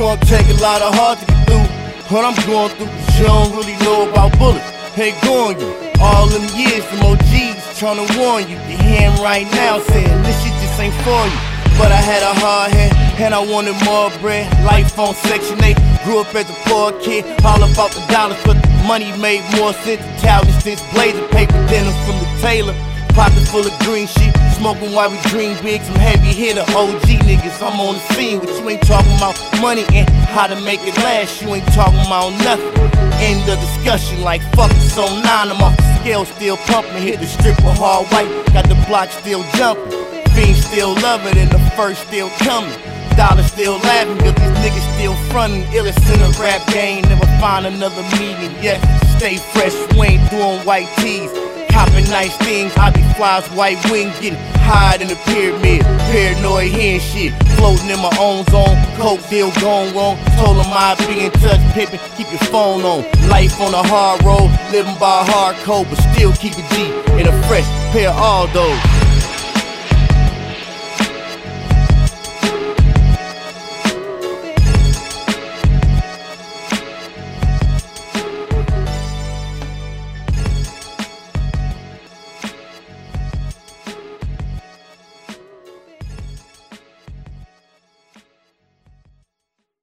lot of hard to get through. What I'm going through, you don't really know about bullets. Hey, going you. All them years, them OGs trying to warn you. You hear him right now saying this shit just ain't for you. But I had a hard head, and I wanted more bread. Life on Section 8, grew up as a poor kid. All about the dollars, but the money made more sense. Italian stitch, blazer, paper denim from the tailor. Pocket full of green shit, smoking while we dream big. Some heavy hitter OG niggas, I'm on the scene. But you ain't talking about money and how to make it last. You ain't talking about nothing. End of discussion, like fuck it's so nine. I'm off the scale, still pumping. Hit the strip with hard white, got the block still jumping. Fiends still loving, and the first still coming. Dollar still laughing, cause these niggas still frontin'. Illest in the rap game, never find another meaning. Yeah, stay fresh, we ain't doing white tees. Copping nice things, be flies, white wing, getting high in the pyramid. Paranoid hearing shit, floating in my own zone. Coke deal gone wrong. Told him I'd be in touch, pimpin', keep your phone on. Life on a hard road, living by a hard code, but still keep it G in a fresh pair of all those.